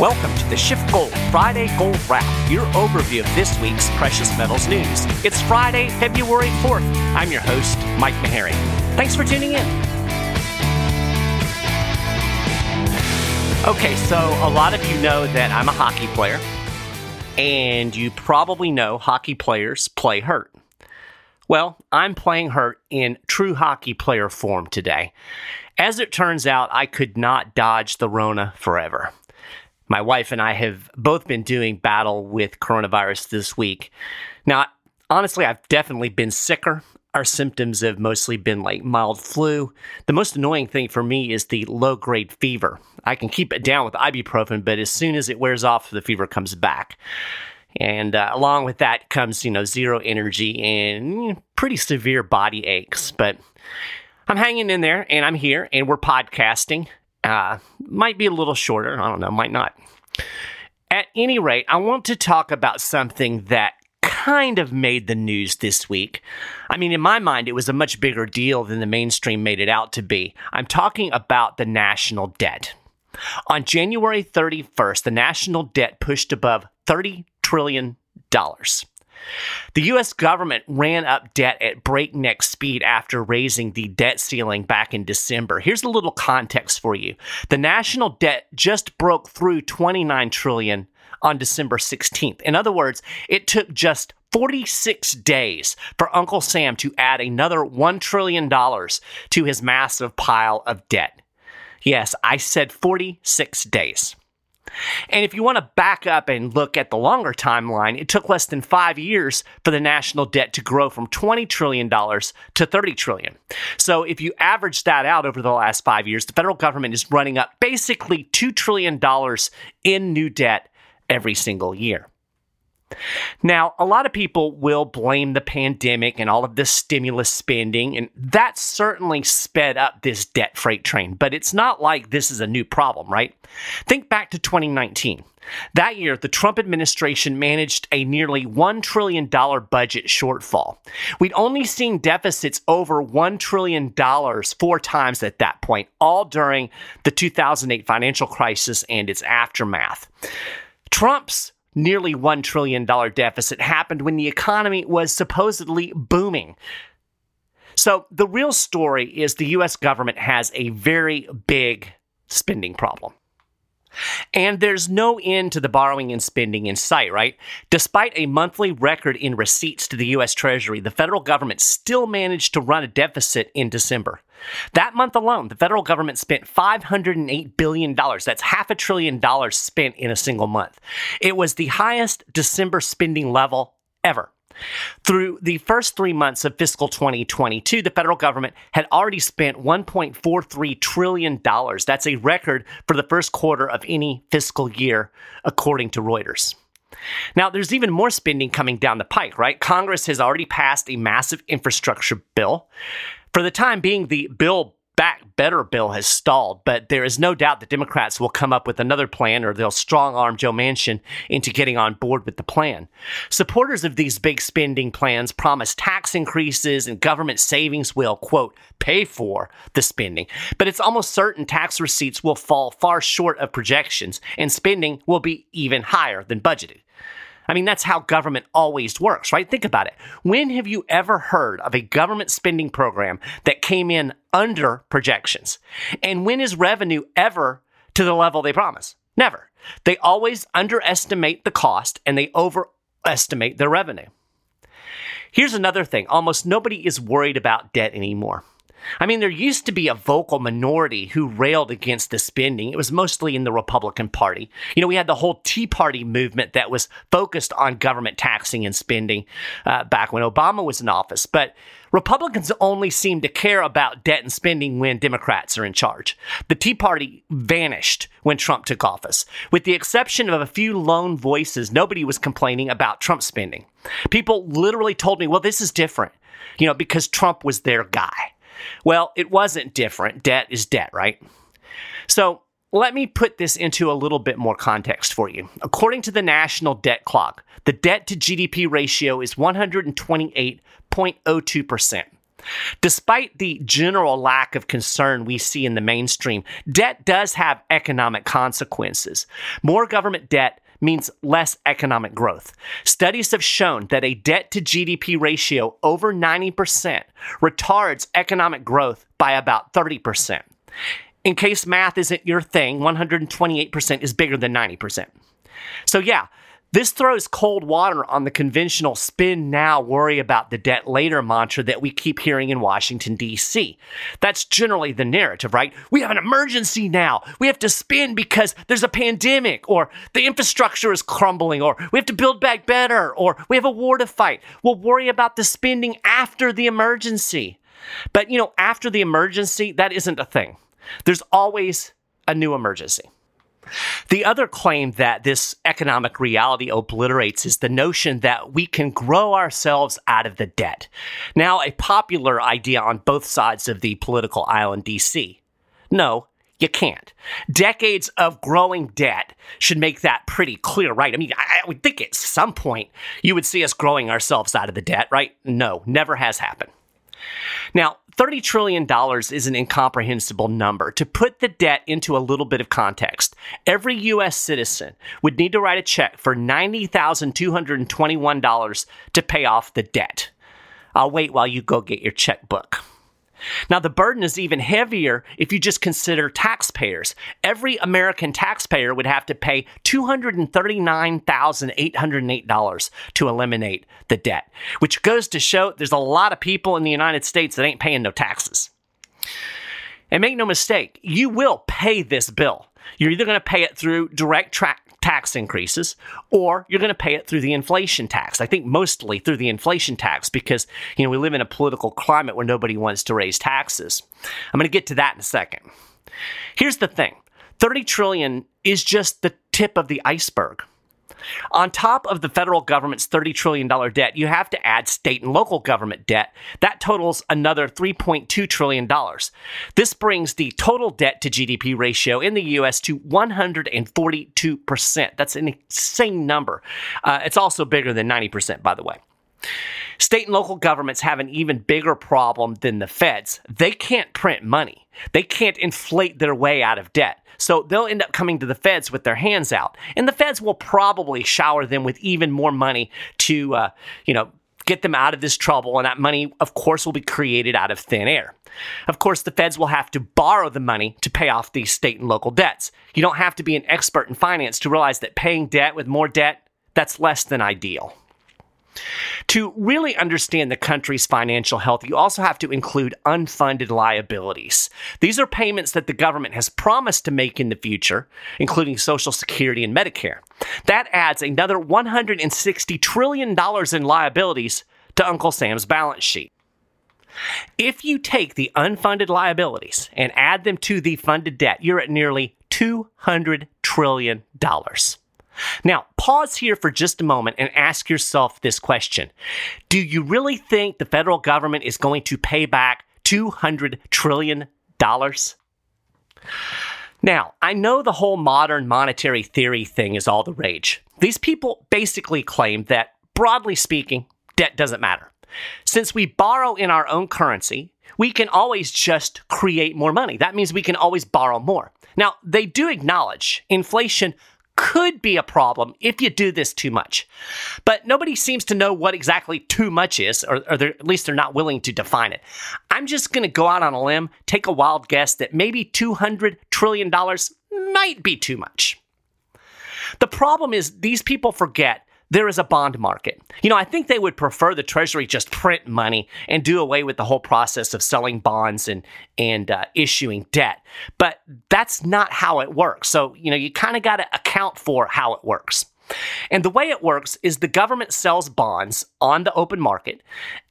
Welcome to the SchiffGold Friday Gold Wrap, your overview of this week's precious metals news. It's Friday, February 4th. I'm your host, Mike Maharrey. Thanks for tuning in. Okay, so a lot of you know that I'm a hockey player, and you probably know hockey players play hurt. Well, I'm playing hurt in true hockey player form today. As it turns out, I could not dodge the Rona forever. My wife and I have both been doing battle with coronavirus this week. Now, honestly, I've definitely been sicker. Our symptoms have mostly been like mild flu. The most annoying thing for me is the low grade fever. I can keep it down with ibuprofen, but as soon as it wears off, the fever comes back. And uh, along with that comes, you know, zero energy and pretty severe body aches. But I'm hanging in there and I'm here and we're podcasting. Uh, might be a little shorter. I don't know, might not. At any rate, I want to talk about something that kind of made the news this week. I mean, in my mind, it was a much bigger deal than the mainstream made it out to be. I'm talking about the national debt. On January 31st, the national debt pushed above $30 trillion. The U.S. government ran up debt at breakneck speed after raising the debt ceiling back in December. Here's a little context for you. The national debt just broke through 29 trillion on December 16th. In other words, it took just 46 days for Uncle Sam to add another $1 trillion to his massive pile of debt. Yes, I said 46 days. And if you want to back up and look at the longer timeline, it took less than five years for the national debt to grow from $20 trillion to 30 trillion. So if you average that out over the last five years, the federal government is running up basically $2 trillion in new debt every single year. Now, a lot of people will blame the pandemic and all of this stimulus spending, and that certainly sped up this debt freight train, but it's not like this is a new problem, right? Think back to 2019. That year, the Trump administration managed a nearly $1 trillion budget shortfall. We'd only seen deficits over $1 trillion four times at that point, all during the 2008 financial crisis and its aftermath. Trump's nearly $1 trillion deficit happened when the economy was supposedly booming. So, the real story is the US government has a very big spending problem. And there's no end to the borrowing and spending in sight, right? Despite a monthly record in receipts to the U.S. Treasury, the federal government still managed to run a deficit in December. That month alone, the federal government spent $508 billion. That's half a trillion dollars spent in a single month. It was the highest December spending level ever. Through the first three months of fiscal 2022, the federal government had already spent $1.43 trillion. That's a record for the first quarter of any fiscal year, according to Reuters. Now, there's even more spending coming down the pike, right? Congress has already passed a massive infrastructure bill. For the time being, the bill back better bill has stalled, but there is no doubt that Democrats will come up with another plan or they'll strong arm Joe Manchin into getting on board with the plan. Supporters of these big spending plans promise tax increases and government savings will, quote, pay for the spending. But it's almost certain tax receipts will fall far short of projections and spending will be even higher than budgeted. I mean, that's how government always works, right? Think about it. When have you ever heard of a government spending program that came in under projections? And when is revenue ever to the level they promise? Never. They always underestimate the cost and they overestimate their revenue. Here's another thing almost nobody is worried about debt anymore. I mean, there used to be a vocal minority who railed against the spending. It was mostly in the Republican Party. You know, we had the whole Tea Party movement that was focused on government taxing and spending uh, back when Obama was in office. But Republicans only seem to care about debt and spending when Democrats are in charge. The Tea Party vanished when Trump took office. With the exception of a few lone voices, nobody was complaining about Trump spending. People literally told me, well, this is different, you know, because Trump was their guy. Well, it wasn't different. Debt is debt, right? So let me put this into a little bit more context for you. According to the National Debt Clock, the debt to GDP ratio is 128.02%. Despite the general lack of concern we see in the mainstream, debt does have economic consequences. More government debt means less economic growth. Studies have shown that a debt to GDP ratio over 90% retards economic growth by about 30%. In case math isn't your thing, 128% is bigger than 90%. So, yeah, this throws cold water on the conventional spin now, worry about the debt later mantra that we keep hearing in Washington, D.C. That's generally the narrative, right? We have an emergency now. We have to spin because there's a pandemic, or the infrastructure is crumbling, or we have to build back better, or we have a war to fight. We'll worry about the spending after the emergency. But, you know, after the emergency, that isn't a thing. There's always a new emergency. The other claim that this economic reality obliterates is the notion that we can grow ourselves out of the debt. Now, a popular idea on both sides of the political aisle in DC. No, you can't. Decades of growing debt should make that pretty clear, right? I mean, I would think at some point you would see us growing ourselves out of the debt, right? No, never has happened. Now, $30 trillion is an incomprehensible number. To put the debt into a little bit of context, every U.S. citizen would need to write a check for $90,221 to pay off the debt. I'll wait while you go get your checkbook. Now, the burden is even heavier if you just consider taxpayers. Every American taxpayer would have to pay $239,808 to eliminate the debt, which goes to show there's a lot of people in the United States that ain't paying no taxes. And make no mistake, you will pay this bill. You're either going to pay it through direct tra- tax increases, or you're going to pay it through the inflation tax. I think mostly through the inflation tax because, you know, we live in a political climate where nobody wants to raise taxes. I'm going to get to that in a second. Here's the thing 30 trillion is just the tip of the iceberg. On top of the federal government's $30 trillion debt, you have to add state and local government debt. That totals another $3.2 trillion. This brings the total debt to GDP ratio in the U.S. to 142%. That's an insane number. Uh, it's also bigger than 90%, by the way. State and local governments have an even bigger problem than the feds. They can't print money. They can't inflate their way out of debt. So they'll end up coming to the feds with their hands out. And the feds will probably shower them with even more money to, uh, you know, get them out of this trouble. And that money, of course, will be created out of thin air. Of course, the feds will have to borrow the money to pay off these state and local debts. You don't have to be an expert in finance to realize that paying debt with more debt, that's less than ideal. To really understand the country's financial health, you also have to include unfunded liabilities. These are payments that the government has promised to make in the future, including Social Security and Medicare. That adds another $160 trillion in liabilities to Uncle Sam's balance sheet. If you take the unfunded liabilities and add them to the funded debt, you're at nearly $200 trillion. Now, pause here for just a moment and ask yourself this question Do you really think the federal government is going to pay back $200 trillion? Now, I know the whole modern monetary theory thing is all the rage. These people basically claim that, broadly speaking, debt doesn't matter. Since we borrow in our own currency, we can always just create more money. That means we can always borrow more. Now, they do acknowledge inflation could be a problem if you do this too much. But nobody seems to know what exactly too much is, or, or at least they're not willing to define it. I'm just going to go out on a limb, take a wild guess that maybe $200 trillion might be too much. The problem is these people forget there is a bond market. You know, I think they would prefer the Treasury just print money and do away with the whole process of selling bonds and and uh, issuing debt. But that's not how it works. So you know, you kind of got to account for how it works. And the way it works is the government sells bonds on the open market,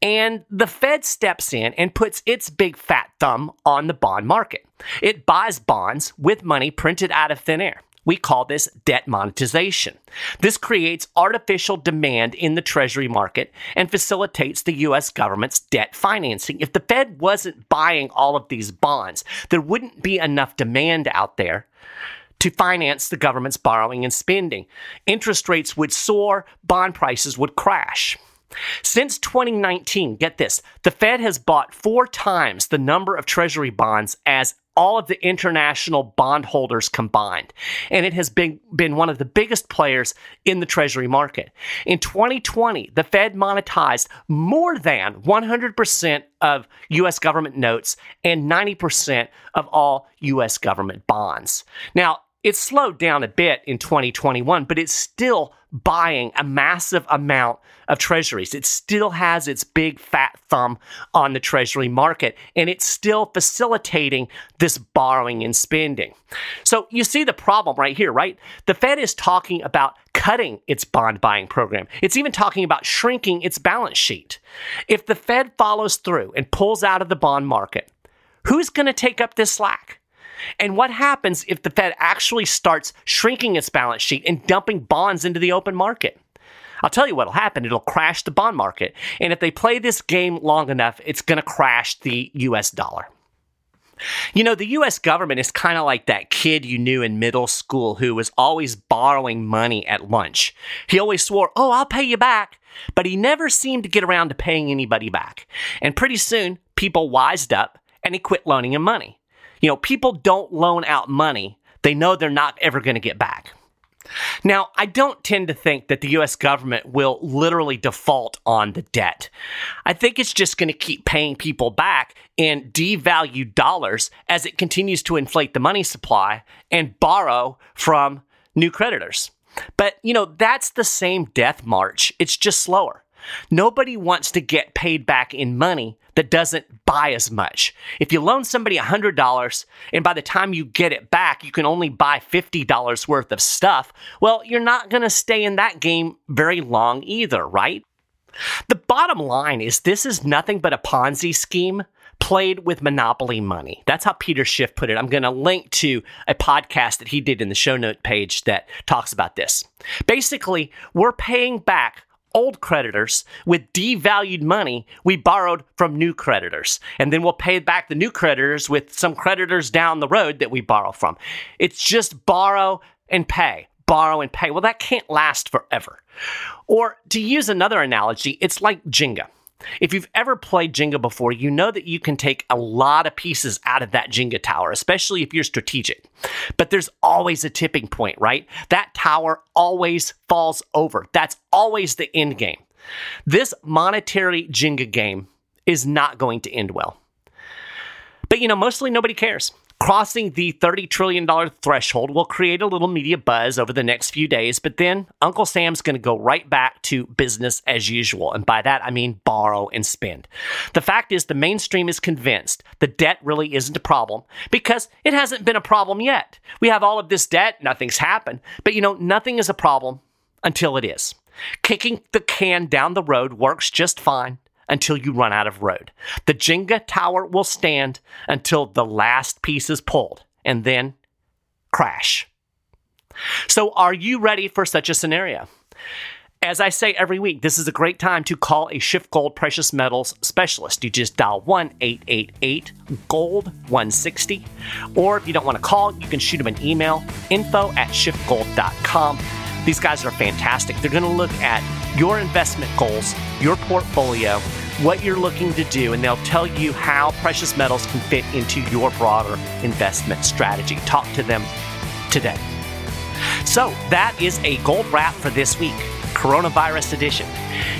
and the Fed steps in and puts its big fat thumb on the bond market. It buys bonds with money printed out of thin air. We call this debt monetization. This creates artificial demand in the Treasury market and facilitates the US government's debt financing. If the Fed wasn't buying all of these bonds, there wouldn't be enough demand out there to finance the government's borrowing and spending. Interest rates would soar, bond prices would crash. Since 2019, get this, the Fed has bought four times the number of Treasury bonds as all of the international bondholders combined. And it has been, been one of the biggest players in the Treasury market. In 2020, the Fed monetized more than 100% of U.S. government notes and 90% of all U.S. government bonds. Now, it slowed down a bit in 2021, but it's still buying a massive amount of treasuries. It still has its big fat thumb on the treasury market, and it's still facilitating this borrowing and spending. So you see the problem right here, right? The Fed is talking about cutting its bond buying program. It's even talking about shrinking its balance sheet. If the Fed follows through and pulls out of the bond market, who's going to take up this slack? And what happens if the Fed actually starts shrinking its balance sheet and dumping bonds into the open market? I'll tell you what'll happen. It'll crash the bond market. And if they play this game long enough, it's going to crash the US dollar. You know, the US government is kind of like that kid you knew in middle school who was always borrowing money at lunch. He always swore, Oh, I'll pay you back. But he never seemed to get around to paying anybody back. And pretty soon, people wised up and he quit loaning him money. You know, people don't loan out money they know they're not ever going to get back. Now, I don't tend to think that the US government will literally default on the debt. I think it's just going to keep paying people back in devalued dollars as it continues to inflate the money supply and borrow from new creditors. But, you know, that's the same death march, it's just slower. Nobody wants to get paid back in money that doesn't buy as much. If you loan somebody $100 and by the time you get it back, you can only buy $50 worth of stuff, well, you're not going to stay in that game very long either, right? The bottom line is this is nothing but a Ponzi scheme played with monopoly money. That's how Peter Schiff put it. I'm going to link to a podcast that he did in the show note page that talks about this. Basically, we're paying back old creditors with devalued money we borrowed from new creditors. And then we'll pay back the new creditors with some creditors down the road that we borrow from. It's just borrow and pay, borrow and pay. Well, that can't last forever. Or to use another analogy, it's like Jenga. If you've ever played Jenga before, you know that you can take a lot of pieces out of that Jenga tower, especially if you're strategic. But there's always a tipping point, right? That tower always falls over. That's always the end game. This monetary Jenga game is not going to end well. But you know, mostly nobody cares. Crossing the $30 trillion threshold will create a little media buzz over the next few days, but then Uncle Sam's going to go right back to business as usual. And by that, I mean borrow and spend. The fact is, the mainstream is convinced the debt really isn't a problem because it hasn't been a problem yet. We have all of this debt, nothing's happened. But you know, nothing is a problem until it is. Kicking the can down the road works just fine until you run out of road. The Jenga tower will stand until the last piece is pulled and then crash. So, are you ready for such a scenario? As I say every week, this is a great time to call a SchiffGold Precious Metals specialist. You just dial 1 888 Gold 160. Or if you don't want to call, you can shoot them an email info at schiffgold.com. These guys are fantastic. They're going to look at your investment goals, your portfolio, what you're looking to do, and they'll tell you how precious metals can fit into your broader investment strategy. Talk to them today. So, that is a gold wrap for this week, coronavirus edition.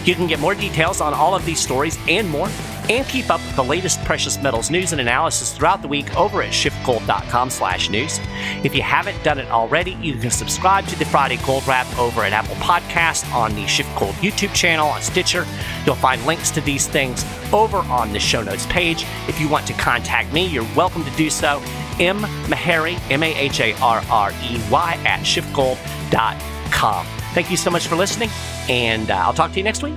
You can get more details on all of these stories and more and keep up with the latest precious metals news and analysis throughout the week over at schiffgold.com slash news. If you haven't done it already, you can subscribe to the Friday Gold Wrap over at Apple Podcast, on the SchiffGold YouTube channel, on Stitcher. You'll find links to these things over on the show notes page. If you want to contact me, you're welcome to do so. M. Maharrey, M-A-H-A-R-R-E-Y at schiffgold.com. Thank you so much for listening, and uh, I'll talk to you next week.